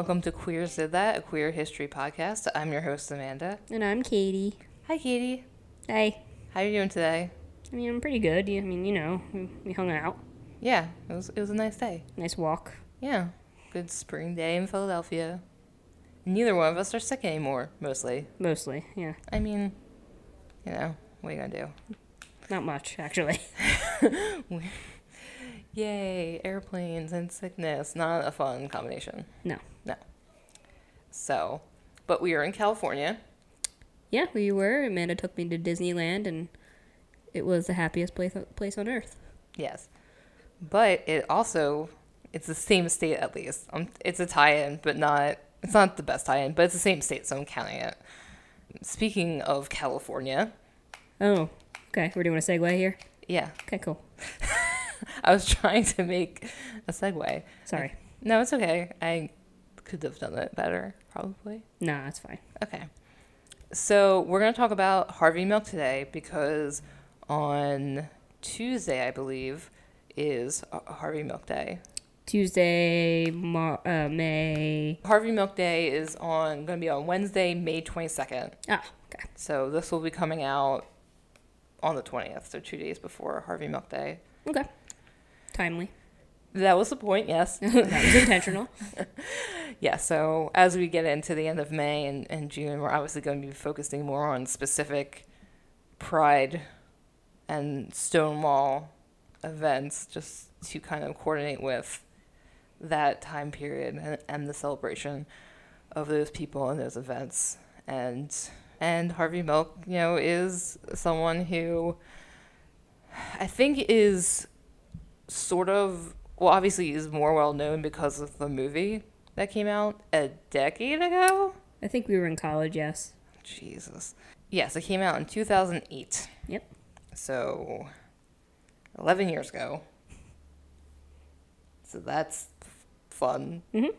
welcome to Queers Did That, a queer history podcast. I'm your host, Amanda. And I'm Katie. Hi, Katie. Hey. How are you doing today? I mean, I'm pretty good. I mean, you know, we, hung out. Yeah, it was it was a nice day. Nice walk. Yeah, good spring day in Philadelphia. Neither one of us are sick anymore, mostly. Mostly, yeah. I mean, you know, what are you gonna do? Not much, actually. Yay, airplanes and sickness. Not a fun combination. No. No. So, but we are in California. Yeah, we were. Amanda took me to Disneyland, and it was the happiest place place on earth. Yes. But it also, it's the same state at least. Um, it's a tie-in, but not, it's not the best tie-in, but it's the same state, so I'm counting it. Speaking of California, Oh, okay. We're doing a segue here. yeah, Okay, cool. I was trying to make a segue. Sorry. No, it's okay. I could have done it better, probably. Nah, that's fine. Okay. So we're going to talk about Harvey Milk today because on Tuesday, I believe, is Harvey Milk Day. Tuesday, Mar- uh, May. Harvey Milk Day is on going to be on Wednesday, May 22nd. Ah, okay. So this will be coming out on the 20th, so two days before Harvey Milk Day. Okay. Timely. That was the point, yes. that was intentional. Yeah, so as we get into the end of May and, and June, we're obviously going to be focusing more on specific Pride and Stonewall events just to kind of coordinate with that time period and, and the celebration of those people and those events. And and Harvey Milk, you know, is someone who I think is sort of well, obviously is more well known because of the movie that came out a decade ago. I think we were in college, yes. Jesus. Yes, it came out in 2008. Yep. So 11 years ago. So that's fun. Mm-hmm.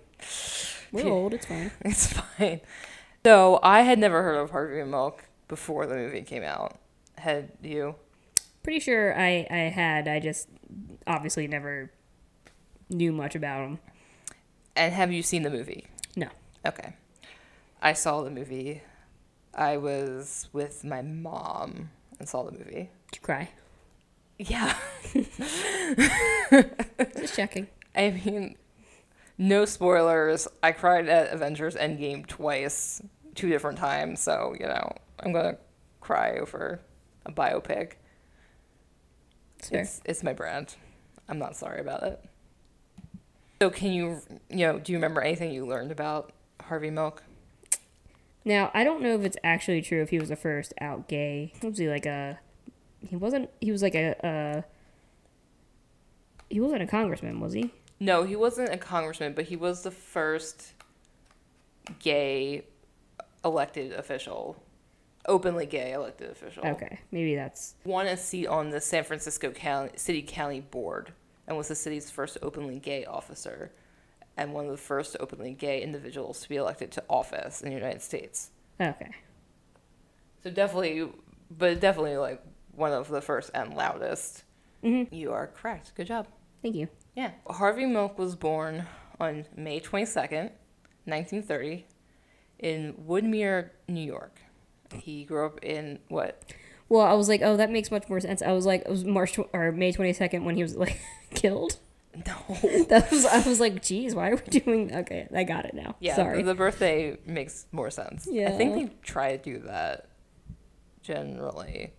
We're old, it's fine. It's fine. So I had never heard of Harvey Milk before the movie came out. Had you? Pretty sure I, I had. I just obviously never knew much about him. And have you seen the movie? No. Okay. I saw the movie. I was with my mom and saw the movie. Did you cry? Yeah. Just checking. I mean, no spoilers. I cried at Avengers Endgame twice, two different times. So, you know, I'm going to cry over a biopic. It's. It's, it's my brand. I'm not sorry about it. So, can you, you know, do you remember anything you learned about Harvey Milk? Now, I don't know if it's actually true if he was the first out gay. Was he like a. He wasn't. He was like a. he wasn't a congressman, was he? No, he wasn't a congressman, but he was the first gay elected official, openly gay elected official. Okay, maybe that's. Won a seat on the San Francisco County, City County Board and was the city's first openly gay officer and one of the first openly gay individuals to be elected to office in the United States. Okay. So definitely, but definitely like one of the first and loudest. Mm-hmm. You are correct. Good job. Thank you. Yeah. Harvey Milk was born on May 22nd, 1930, in Woodmere, New York. He grew up in what? Well, I was like, oh, that makes much more sense. I was like, it was March tw- or May twenty second when he was like killed. No. That was. I was like, geez, why are we doing? Okay, I got it now. Yeah, Sorry. the birthday makes more sense. Yeah, I think they try to do that generally.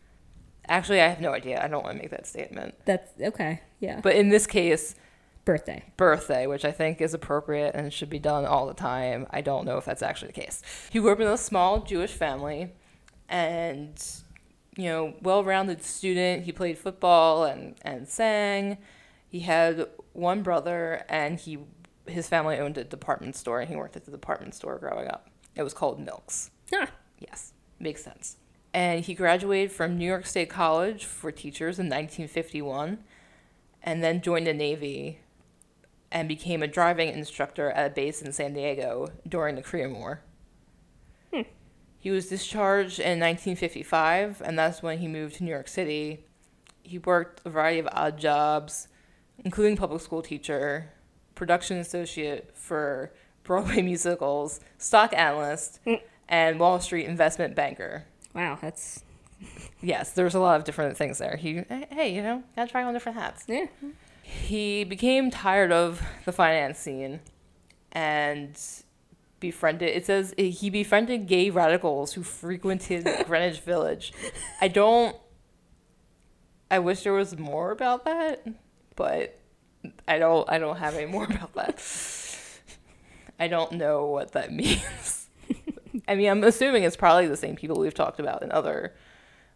Actually, I have no idea. I don't want to make that statement. That's okay. Yeah. But in this case, Birthday. birthday, which I think is appropriate and should be done all the time. I don't know if that's actually the case. He grew up in a small Jewish family and, you know, well rounded student. He played football and, and sang. He had one brother and he his family owned a department store and he worked at the department store growing up. It was called Milks. Ah, Yes, makes sense. And he graduated from New York State College for teachers in 1951 and then joined the Navy and became a driving instructor at a base in San Diego during the Korean War. He was discharged in 1955, and that's when he moved to New York City. He worked a variety of odd jobs, including public school teacher, production associate for Broadway musicals, stock analyst, mm. and Wall Street investment banker. Wow, that's Yes, there's a lot of different things there. He, hey, you know, gotta try on different hats. yeah. He became tired of the finance scene and befriended, it says eh, he befriended gay radicals who frequented Greenwich Village. I don't, I wish there was more about that, but I don't, I don't have any more about that. I don't know what that means. I mean, I'm assuming it's probably the same people we've talked about in other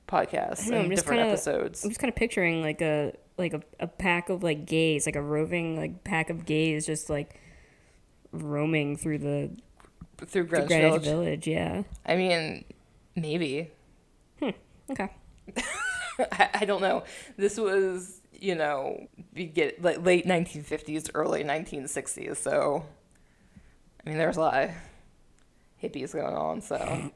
podcasts know, and different kinda- episodes. I'm just kind of picturing like a like a, a pack of like gays, like a roving like pack of gays, just like roaming through the, through Greenwich, Greenwich Village. Village. Yeah. I mean, maybe. Okay. I, I don't know. This was, you know, we get like late 1950s, early 1960s. So, I mean, there's a lot of hippies going on. So,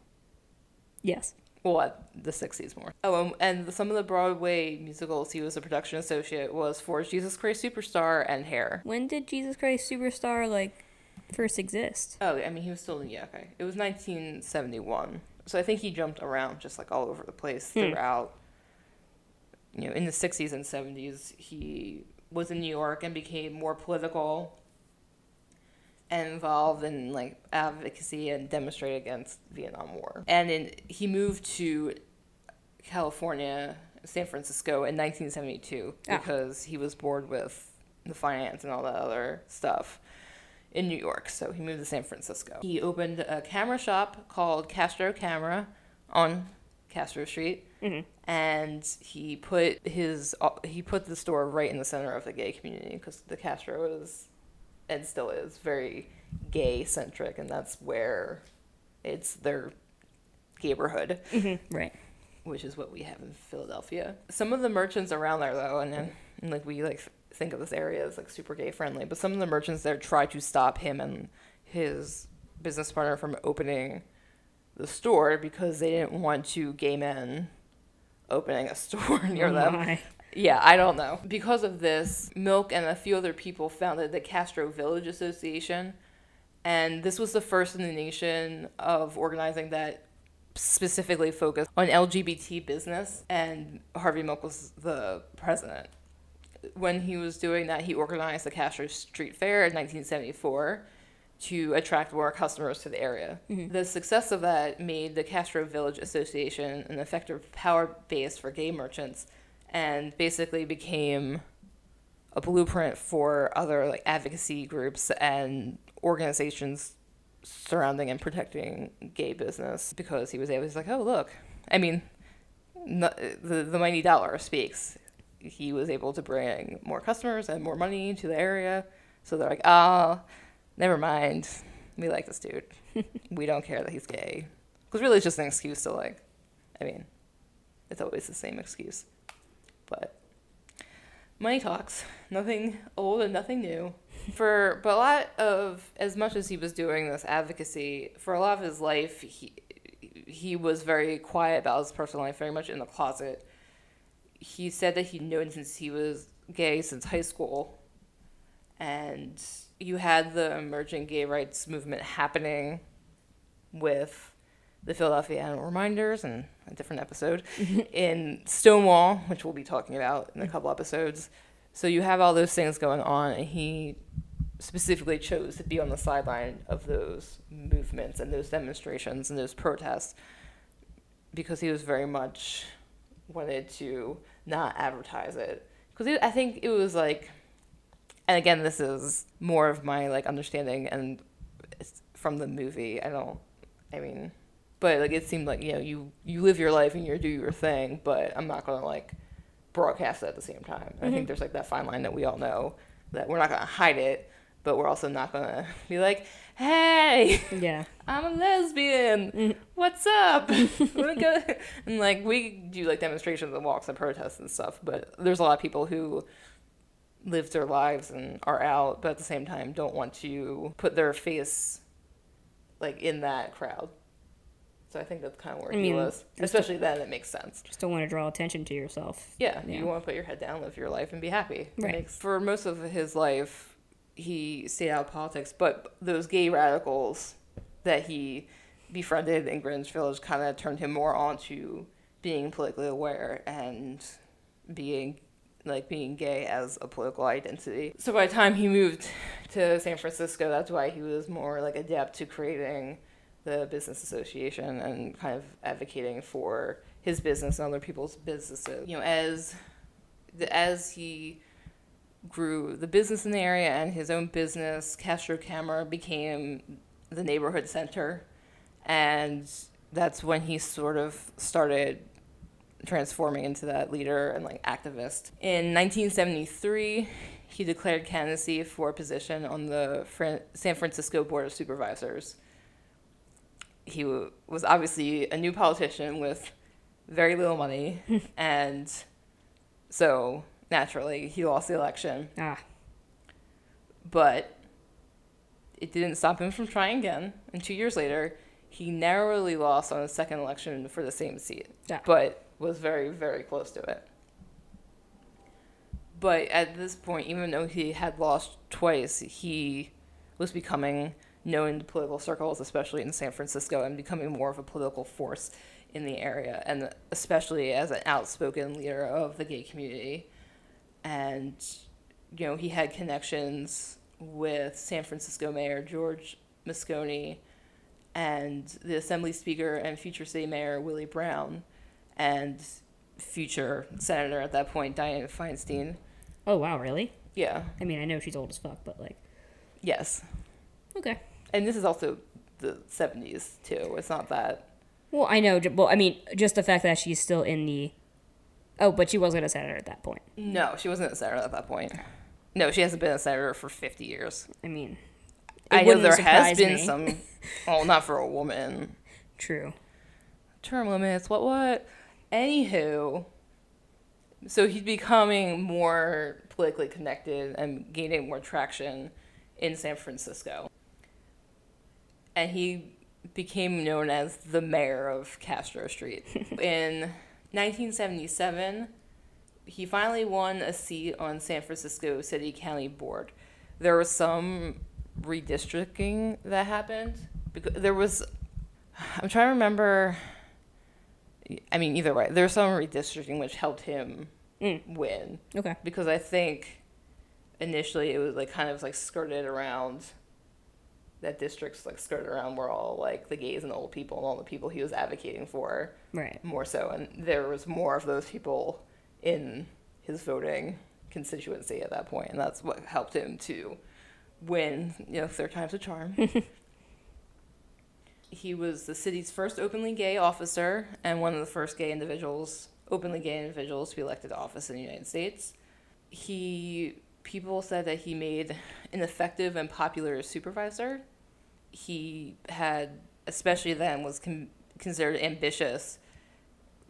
Yes. well, at the 60s more. Oh, um, and some of the Broadway musicals he was a production associate was for Jesus Christ Superstar and Hair. When did Jesus Christ Superstar like first exist? Oh, I mean, he was still in, yeah, okay. It was 1971, so I think he jumped around just like all over the place Hmm. throughout. You know, in the 60s and 70s, he was in New York and became more political and involved in like advocacy and demonstrated against Vietnam War. And in, he moved to California, San Francisco in 1972 Ah. because he was bored with the finance and all that other stuff in New York. So he moved to San Francisco. He opened a camera shop called Castro Camera on Castro Street, Mhm. and he put his he put the store right in the center of the gay community because the Castro is and still is very gay centric, and that's where it's their neighborhood Mm-hmm. Right. which is what we have in Philadelphia. Some of the merchants around there, though, and, then like we like think of this area as like super gay friendly, but some of the merchants there try to stop him and his business partner from opening the store because they didn't want two gay men opening a store near Oh them. Yeah, I don't know. Because of this, Milk and a few other people founded the Castro Village Association. And this was the first in the nation of organizing that specifically focused on LGBT business. And Harvey Milk was the president. When he was doing that, he organized the Castro Street Fair in 1974 to attract more customers to the area. Mm-hmm. The success of that made the Castro Village Association an effective power base for gay merchants and basically became a blueprint for other like advocacy groups and organizations surrounding and protecting gay business because he was able he's like oh look. I mean the the mighty dollar speaks he was able to bring more customers and more money to the area so they're like oh never mind we like this dude we don't care that he's gay because really it's just an excuse to like i mean it's always the same excuse but money talks. Nothing old and nothing new. For but a lot of as much as he was doing this advocacy for a lot of his life, he he was very quiet about his personal life, very much in the closet. He said that he'd known since he was gay since high school, and you had the emerging gay rights movement happening with the Philadelphia Annual Reminders and a different episode mm-hmm. in Stonewall, which we'll be talking about in a couple episodes. So you have all those things going on, and he specifically chose to be on the sideline of those movements and those demonstrations and those protests because he was very much wanted to not advertise it because I think it was like, and again, this is more of my like understanding and it's from the movie. I don't, I mean, but like it seemed like you know you you live your life and you do your thing, but I'm not gonna like broadcast it at the same time. I think mm-hmm. there's like that fine line that we all know that we're not gonna hide it, but we're also not gonna be like, hey. Yeah. I'm a lesbian. Mm. What's up? And like we do like demonstrations and walks and protests and stuff, but there's a lot of people who live their lives and are out, but at the same time don't want to put their face like in that crowd. So I think that's kind of where I he mean, was, just especially then. It makes sense. Just don't want to draw attention to yourself. Yeah, Yeah. you want to put your head down, live your life, and be happy. Right. makes- for most of his life, he stayed out of politics. But those gay radicals that he befriended in Greenwich Village kind of turned him more onto being politically aware and being like being gay as a political identity. So by the time he moved to San Francisco, that's why he was more like adept to creating the business association and kind of advocating for his business and other people's businesses. You know, as the, as he grew the business in the area and his own business, Castro Camera became the neighborhood center, and that's when he sort of started transforming into that leader and like activist. In 1973, he declared candidacy for a position on the Fran- San Francisco Board of Supervisors. He w- was obviously a new politician with very little money, and so naturally he lost the election. Ah, But it didn't stop him from trying again. And two years later, he narrowly lost on a second election for the same seat, Yeah. but was very, very close to it. But at this point, even though he had lost twice, he was becoming known in political circles, especially in San Francisco, and becoming more of a political force in the area, and especially as an outspoken leader of the gay community. And, you know, he had connections with San Francisco Mayor George Moscone and the Assembly Speaker and future City Mayor Willie Brown and future Senator at that point, Dianne Feinstein. oh wow, really? Yeah, I mean, I know she's old as fuck, but like, yes. okay. And this is also the 70s, too. It's not that. Well, I know. Well, I mean, just the fact that she's still in the. Oh, but she wasn't a senator at that point. No, she wasn't a senator at that point. No, she hasn't been a senator for 50 years. I mean, I know there has been me. some. Well, oh, not for a woman. True. term limits, what what? Anywho, so he's becoming more politically connected and gaining more traction in San Francisco. And he became known as the mayor of Castro Street. in 1977, he finally won a seat on San Francisco City County Board. There was some redistricting that happened because there was I'm trying to remember I mean, either way, there was some redistricting which helped him Mm. win Okay. because I think initially it was like kind of like skirted around that district's like skirted around where all like the gays and the old people and all the people he was advocating for Right. more so, and there was more of those people in his voting constituency at that point, and that's what helped him to win. You know, third time's a charm. he was the city's first openly gay officer and one of the first gay individuals, openly gay individuals, to be elected to office in the United States. He people said that he made an effective and popular supervisor. He had, especially then, was con- considered ambitious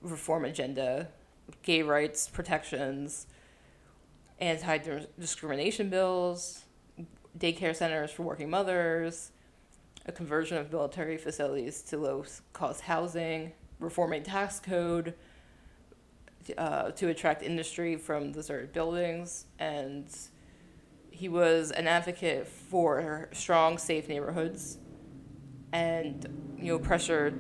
reform agenda, gay rights protections, anti discrimination bills, daycare centers for working mothers, a conversion of military facilities to low cost housing, reforming tax code uh, to attract industry from deserted buildings, and he was an advocate for strong, safe neighborhoods, and you know pressured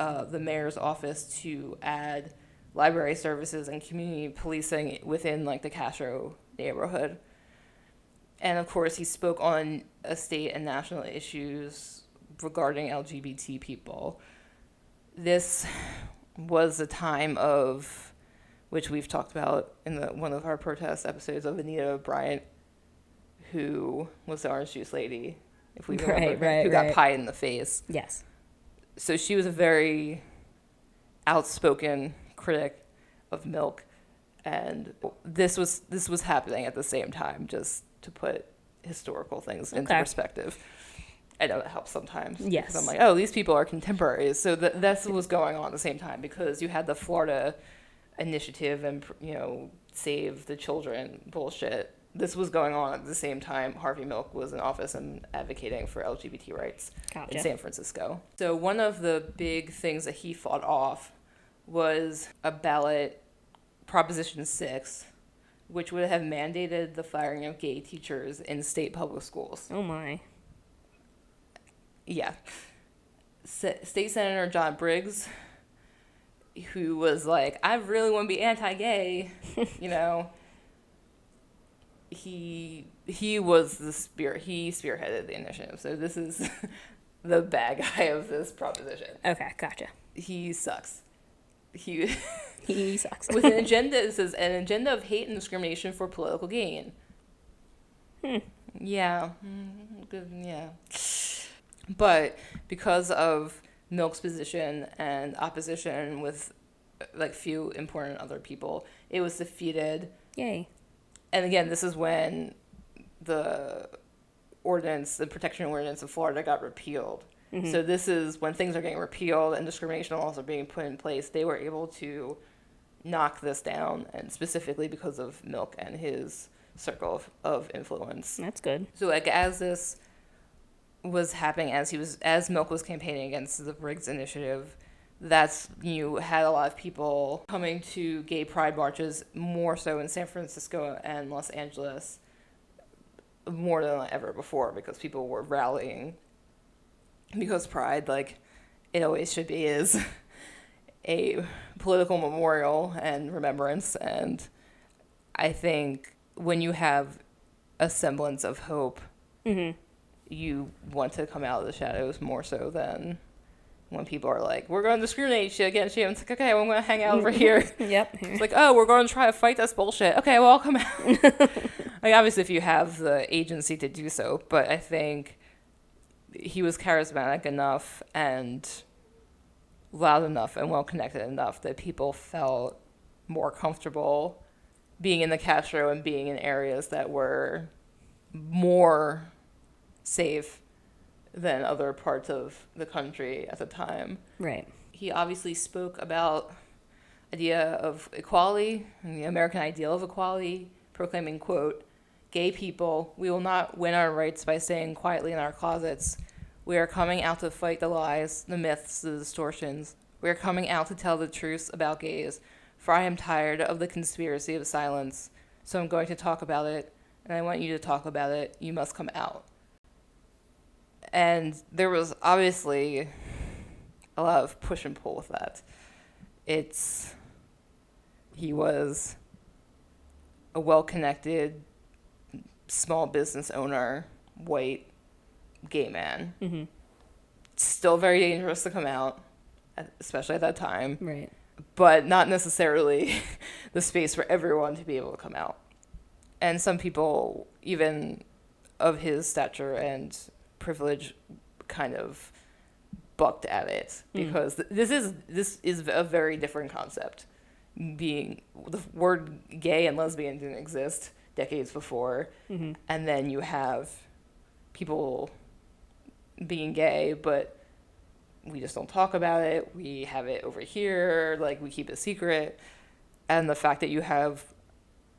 uh, the mayor's office to add library services and community policing within like the Castro neighborhood. And of course, he spoke on state and national issues regarding LGBT people. This was a time of, which we've talked about in the one of our protest episodes of Anita Bryant, who was the orange juice lady, if we remember, Right, right, who got pie in the face. Yes. so she was a very outspoken critic of milk and this was this was happening at the same time just to put historical things into perspective. I know that helps sometimes because Yes. i'm like oh these people are contemporaries. So that that's what was going on at the same time because you had the florida initiative and you know save the children bullshit this was going on at the same time harvey milk was in office and advocating for lgbt rights in San Francisco. So one of the big things that he fought off was a ballot Proposition 6 which would have mandated the firing of gay teachers in state public schools. Oh my. Yeah. S- State Senator John Briggs, who was like, I really want to be anti gay, you know, he he was the spear he spearheaded the initiative. So this is the bad guy of this proposition. Okay, gotcha. He sucks. He He sucks. with an agenda it says an agenda of hate and discrimination for political gain. Hmm. Yeah. Mm, Good. Yeah. But because of Milk's position and opposition with like few important other people, it was defeated. Yay. And again, this is when the ordinance, the protection ordinance of Florida got repealed. Mhm. So this is when things are getting repealed and discrimination laws are being put in place. They were able to knock this down, and specifically because of Milk and his circle of, of influence. That's good. So like as this was happening, as he was as Milk was campaigning against the Briggs Initiative, that's you had a lot of people coming to gay pride marches more so in San Francisco and Los Angeles more than ever before because people were rallying because pride like it always should be is a political memorial and remembrance and I think when you have a semblance of hope Mm-hmm. you want to come out of the shadows more so than when people are like, "We're going to discriminate against you." And it's like, "Okay, well, I'm going to hang out over here." Yep. It's like, "Oh, we're going to try to fight this bullshit." Okay, well, I'll come out. like, obviously, if you have the agency to do so, but I think he was charismatic enough and loud enough and well connected enough that people felt more comfortable being in the Castro and being in areas that were more safe than other parts of the country at the time. Right. He obviously spoke about idea of equality and the American ideal of equality, proclaiming, quote, gay people, we will not win our rights by staying quietly in our closets. We are coming out to fight the lies, the myths, the distortions. We are coming out to tell the truths about gays, for I am tired of the conspiracy of silence. So I'm going to talk about it, and I want you to talk about it. You must come out. And there was obviously a lot of push and pull with that. It's he was a well-connected small business owner, white gay man. Mm-hmm. Still very dangerous to come out, especially at that time, Right. but not necessarily the space for everyone to be able to come out. And some people, even of his stature and privilege, kind of bucked at it Mm. because th- this is this is a very different concept. Being the word gay and lesbian didn't exist decades before, Mm-hmm. and then you have people being gay, but we just don't talk about it. We have it over here, like we keep it secret. And the fact that you have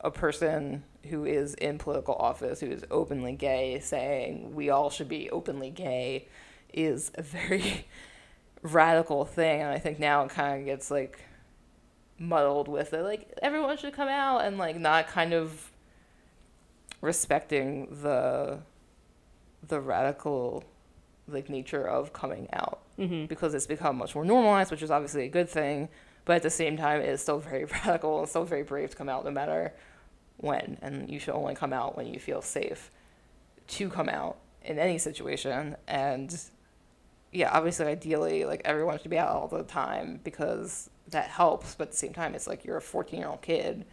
a person who is in political office who is openly gay saying we all should be openly gay is a very radical thing. And I think now it kind of gets like muddled with it. Like everyone should come out and like not kind of respecting the the radical like nature of coming out Mm-hmm. because it's become much more normalized, which is obviously a good thing. But at the same time, it is still very radical and still very brave to come out no matter when. And you should only come out when you feel safe to come out in any situation. And yeah, obviously, ideally, like everyone should be out all the time because that helps. But at the same time, it's like you're a 14 year old kid.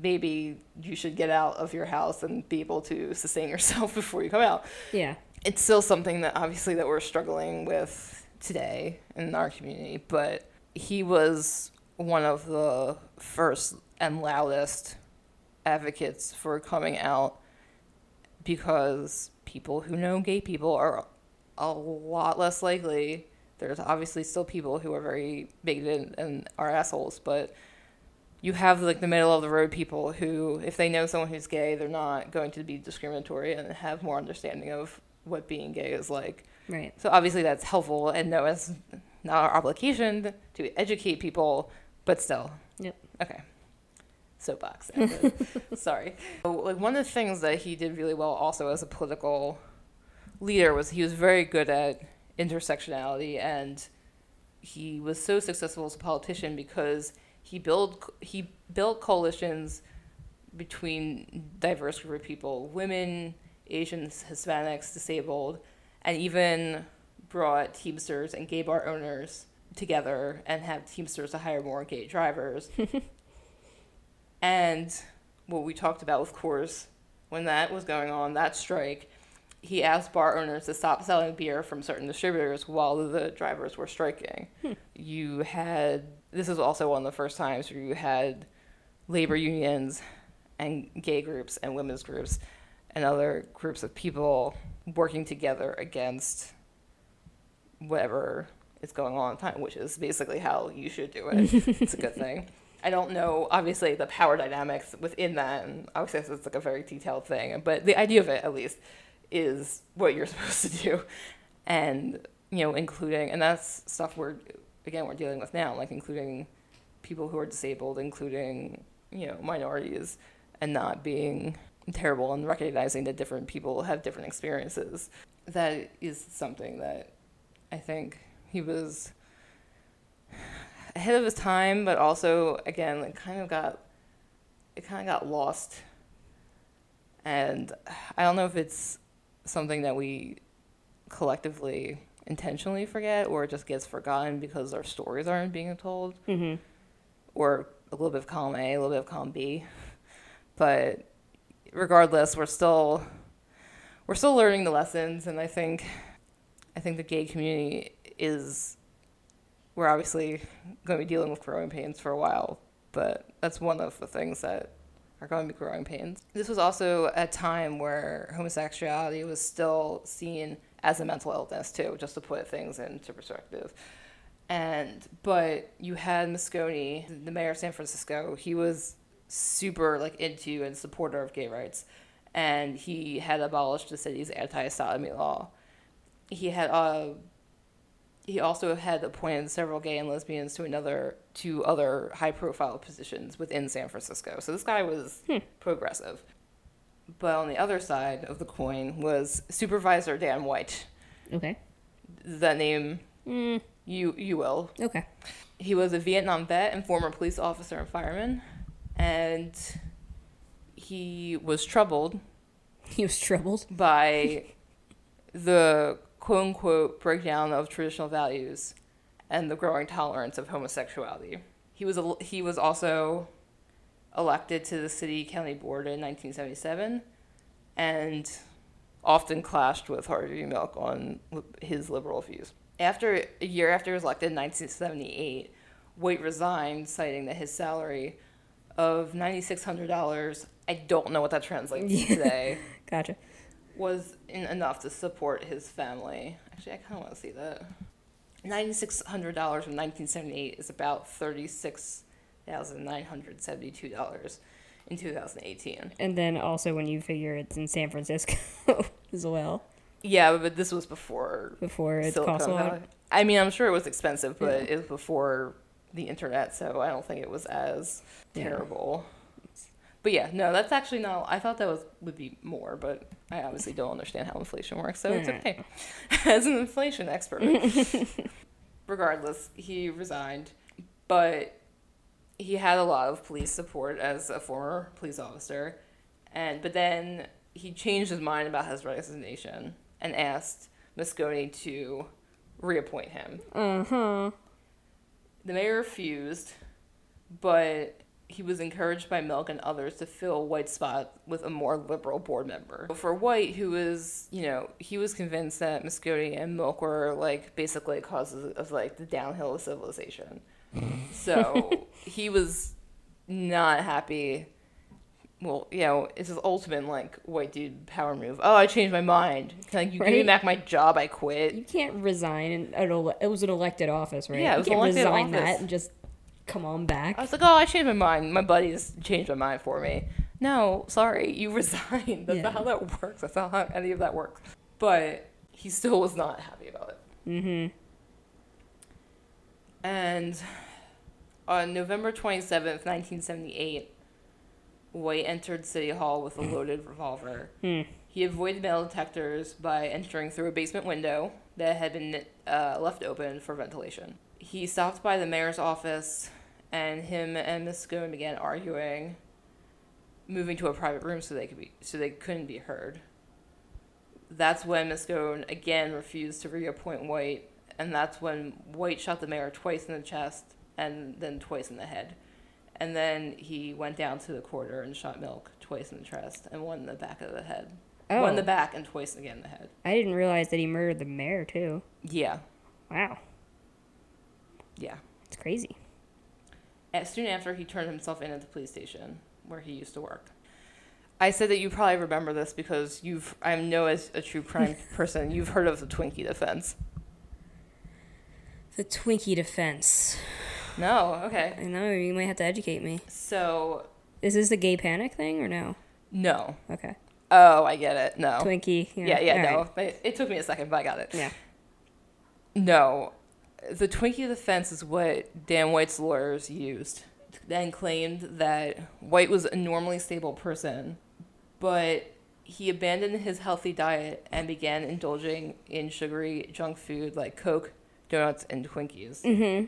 Maybe you should get out of your house and be able to sustain yourself before you come out Yeah. it's still something that obviously that we're struggling with today in our community but he was one of the first and loudest advocates for coming out because people who know gay people are a lot less likely there's obviously still people who are very bigoted and are assholes but you have like the middle of the road people who if they know someone who's gay they're not going to be discriminatory and have more understanding of what being gay is like Right. so obviously that's helpful and no it's not our obligation to educate people but still Yep. okay soapbox. Sorry. So, like one of the things that he did really well, also as a political leader, was he was very good at intersectionality, and he was so successful as a politician because he built he built coalitions between diverse group of people, women, Asians, Hispanics, disabled, and even brought Teamsters and gay bar owners together and have Teamsters to hire more gay drivers. and what we talked about with Coors, when that was going on, that strike, he asked bar owners to stop selling beer from certain distributors while the drivers were striking. Hmm. You had, this is also one of the first times where you had labor unions and gay groups and women's groups and other groups of people working together against whatever is going on at the time, which is basically how you should do it. it's a good thing. I don't know, obviously, the power dynamics within that, and obviously, it's like a very detailed thing, but the idea of it, at least, is what you're supposed to do. And, you know, including, and that's stuff we're, again, we're dealing with now, like including people who are disabled, including, you know, minorities, and not being terrible and recognizing that different people have different experiences. That is something that I think he was ahead of his time, but also again, it kind of got it kind of got lost. And I don't know if it's something that we collectively intentionally forget or it just gets forgotten because our stories aren't being told. hmm Or a little bit of column A, a little bit of column B. But regardless, we're still we're still learning the lessons and I think I think the gay community is we're obviously going to be dealing with growing pains for a while, but that's one of the things that are going to be growing pains. This was also a time where homosexuality was still seen as a mental illness too, just to put things into perspective. And but you had Moscone, the mayor of San Francisco. He was super like into and supporter of gay rights, and he had abolished the city's anti-sodomy law. He had uh, he also had appointed several gay and lesbians to another to other high-profile positions within San Francisco. So this guy was progressive. But on the other side of the coin was Supervisor Dan White. Okay. That name Mm, you you will. okay. He was a Vietnam vet and former police officer and fireman, and he was troubled He was troubled. by the quote unquote breakdown of traditional values and the growing tolerance of homosexuality. He was el- he was also elected to the city county board in 1977 and often clashed with Harvey Milk on his liberal views. After a year after he was elected in 1978, White resigned, citing that his salary of $9,600, I don't know what that translates to today, Gotcha. Was in enough to support his family. Actually, I kind of want to see that. $9,600 from 1978 is about $36,972 in 2018. And then also when you figure it's in San Francisco as well, Yeah, but this was before before it Silicon costs a lot. I mean, I'm sure it was expensive, but Yeah. it was before the internet, so I don't think it was as Yeah. But yeah, no, that's actually not. I thought that was would be more, but I obviously don't understand how inflation works, so it's hmm. okay. As an inflation expert, regardless, he resigned, but he had a lot of police support as a former police officer, and but then he changed his mind about his resignation and asked Moscone to reappoint him. Huh. The mayor refused, but he was encouraged by Milk and others to fill White's spot with a more liberal board member. For White, who was, you know, he was convinced that Moscone and Milk were like basically causes of like the downhill of civilization. so he was not happy. Well, you know, it's his ultimate like white dude power move. Oh, I changed my mind. Can you give me back my job? I quit. You can't resign, and it was an elected office, right? Yeah, it you can't an elected resign office. that and just come on back. I was like, oh, I changed my mind. My buddies changed my mind for me. No, sorry, you resigned. That's Yeah. not how that works. That's not how any of that works. But he still was not happy about it. Mm-hmm. And on November 27th, 1978, White entered City Hall with a loaded revolver. Hmm. He avoided metal detectors by entering through a basement window that had been uh, left open for ventilation. He stopped by the mayor's office, and him and Moscone began arguing, moving to a private room so they could be so they couldn't be heard. That's when Moscone again refused to reappoint White, and that's when White shot the mayor twice in the chest and then twice in the head. And then he went down to the quarter and shot Milk twice in the chest and one in the back of the head. Oh, One in the oh. back and twice again in the head. I didn't realize that he murdered the mayor too. Yeah, Wow, yeah. it's crazy. And soon after, he turned himself in at the police station where he used to work. I said that you probably remember this because you've, I know as a true crime person, you've heard of the Twinkie defense. The Twinkie defense. No, okay. I know you might have to educate me. So, Is this the gay panic thing or no? no. Okay. Oh, I get it. No. Twinkie. yeah, yeah, all no. right. It, it took me a second, but I got it. Yeah. No. The Twinkie defense is what Dan White's lawyers used. Then claimed that White was a normally stable person, but he abandoned his healthy diet and began indulging in sugary junk food like Coke, donuts, and Twinkies. Mm-hmm.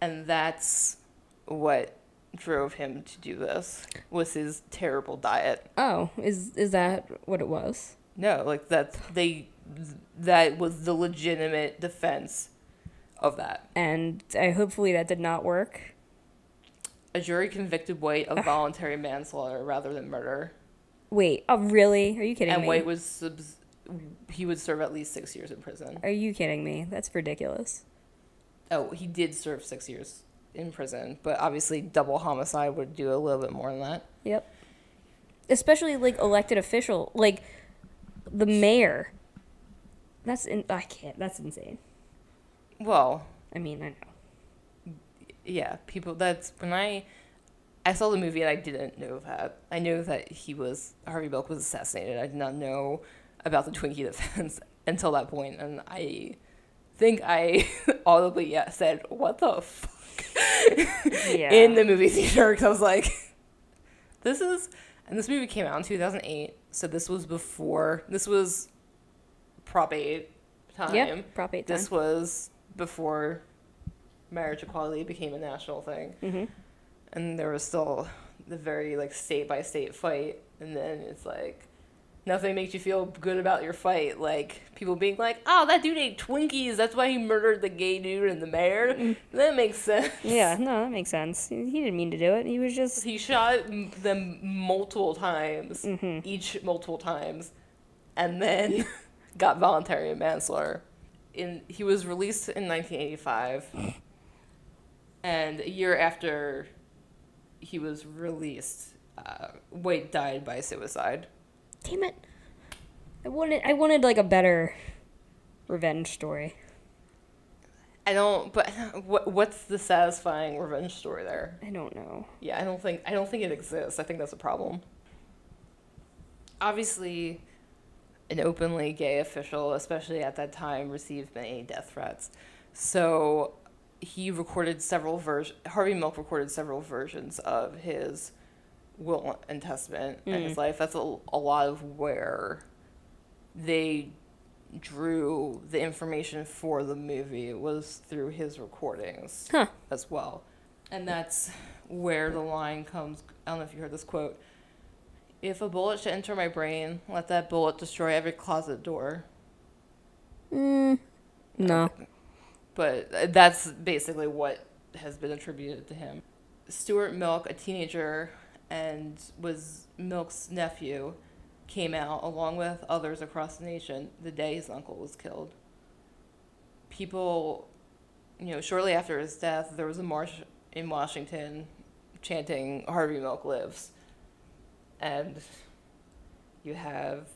And that's what drove him to do this was his terrible diet. Oh, is is that what it was? No, like that they that was the legitimate defense of that. And I hopefully that did not work. A jury convicted White of voluntary manslaughter rather than murder, Wait, oh really? Are you kidding and me? And White was subs- he would serve at least six years in prison. Are you kidding me? That's ridiculous. Oh, he did serve six years in prison, but obviously double homicide would do a little bit more than that. Yep. Especially like elected official, like the mayor. That's in, I can't. That's insane. Well, I mean, I know. yeah, people. That's when I I saw the movie and I didn't know that. I knew that he was Harvey Milk was assassinated. I did not know about the Twinkie defense until that point, and I think I audibly yeah, said, "What the fuck?" Yeah. in the movie theater because I was like, "This is." And this movie came out in two thousand eight, so this was before. This was Prop Eight time. Yep. Prop eight time. This was before marriage equality became a national thing mm-hmm. and there was still the very like state by state fight and then it's like nothing makes you feel good about your fight like people being like oh that dude ate twinkies that's why he murdered the gay dude and the mayor that makes sense Yeah. No, that makes sense. He he didn't mean to do it. He was just. he shot them multiple times Mm-hmm. each multiple times and then got voluntary manslaughter in he was released in 1985 and a year after he was released uh, White died by suicide Damn it. I wanted. I wanted like a better revenge story. I don't but what what's the satisfying revenge story there I don't know. Yeah, I don't think I don't think it exists. I think that's a problem. Obviously, an openly gay official, especially at that time, received many death threats. So he recorded several versions. Harvey Milk recorded several versions of his will and testament and his mm-hmm. life. That's a, a lot of where they drew the information for the movie was through his recordings Huh. as well. And that's where the line comes. I don't know if you heard this quote. If a bullet should enter my brain, let that bullet destroy every closet door. Mm, no. But uh, that's basically what has been attributed to him. Stuart Milk, a teenager and was Milk's nephew, came out along with others across the nation the day his uncle was killed. People, you know, shortly after his death, there was a march in Washington chanting Harvey Milk lives. And you have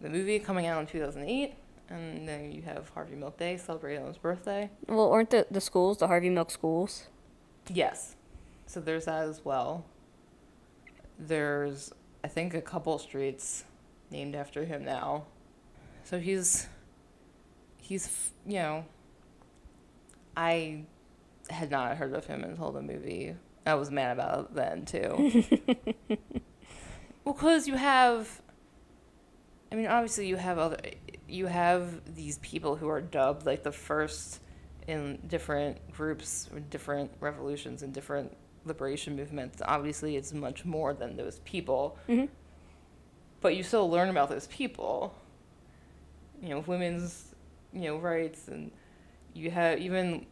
the movie coming out in 2008 and then you have Harvey Milk Day celebrating on his birthday. Well, aren't the the schools the Harvey Milk schools? Yes. So there's that as well. There's, I think, a couple streets named after him now. So he's, he's, you know, I had not heard of him until the movie I was mad about it then too. well, because you have, I mean, obviously you have other, you have these people who are dubbed like the first in different groups or different revolutions and different liberation movements. Obviously, it's much more than those people, hmm but you still learn about those people. You know, women's, you know, rights, and you have even.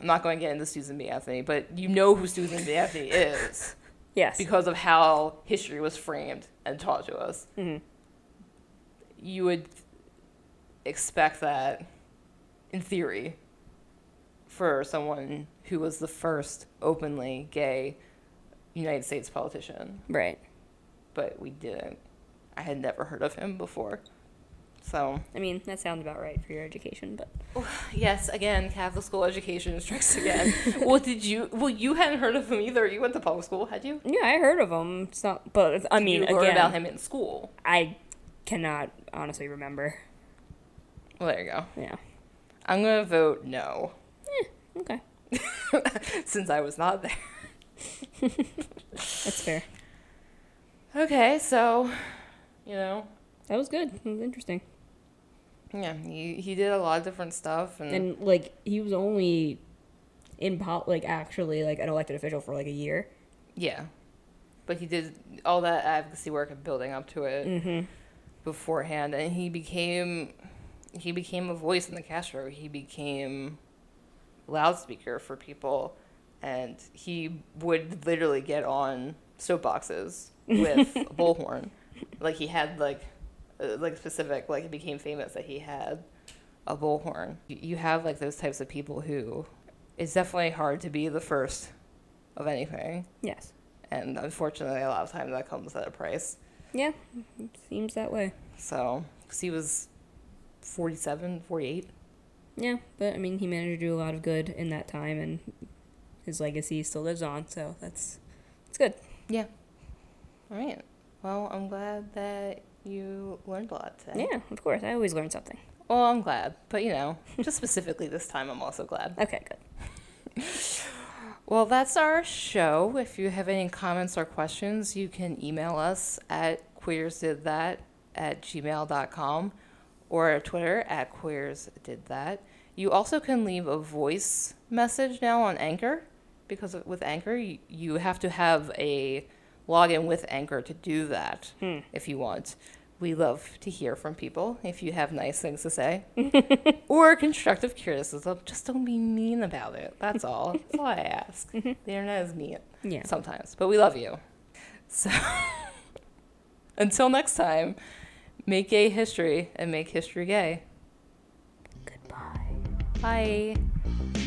I'm not going to get into Susan B. Anthony, but you know who Susan B. Anthony is Yes. because of how history was framed and taught to us. hmm You would expect that, in theory, for someone who was the first openly gay United States politician, Right. but we didn't. I had never heard of him before. So, I mean, that sounds about right for your education, but oh, yes, again, Catholic school education strikes again. well, did you? Well, you hadn't heard of him either. You went to public school, had you? yeah, I heard of him. It's not, but I mean, you learned again, about him in school. I cannot honestly remember. Well, there you go. Yeah. I'm gonna vote no, eh, Okay. since I was not there. That's fair. Okay, so, you know, That was good. It was interesting. yeah, he he did a lot of different stuff, and, And like he was only in pop like actually like an elected official for like a year. yeah, but he did all that advocacy work and building up to it Mm-hmm. beforehand, and he became he became a voice in the Castro. He became loudspeaker for people, and he would literally get on soapboxes with a bullhorn, like he had like Uh, like specific like it became famous that he had a bullhorn. You- You have like those types of people who it's definitely hard to be the first of anything, Yes. and unfortunately, a lot of times that comes at a price. Yeah. Seems that way. So, because he was 47, 48. Yeah, but I mean, he managed to do a lot of good in that time, and his legacy still lives on. So that's it's good. Yeah. All right. Well, I'm glad that you learned a lot today. Yeah, of course. I always learn something. Well, I'm glad. But, you know, just specifically this time, I'm also glad. Okay, good. Well, that's our show. If you have any comments or questions, you can email us at queersdidthat at gmail.com or Twitter at queersdidthat. You also can leave a voice message now on Anchor because with Anchor, you have to have a login with Anchor to do that Hmm. if you want. We love to hear from people if you have nice things to say or constructive criticism. Just don't be mean about it. That's all. That's all I ask. The internet is mean Yeah. sometimes, but we love you. So until next time, make gay history and make history gay. Goodbye. Bye.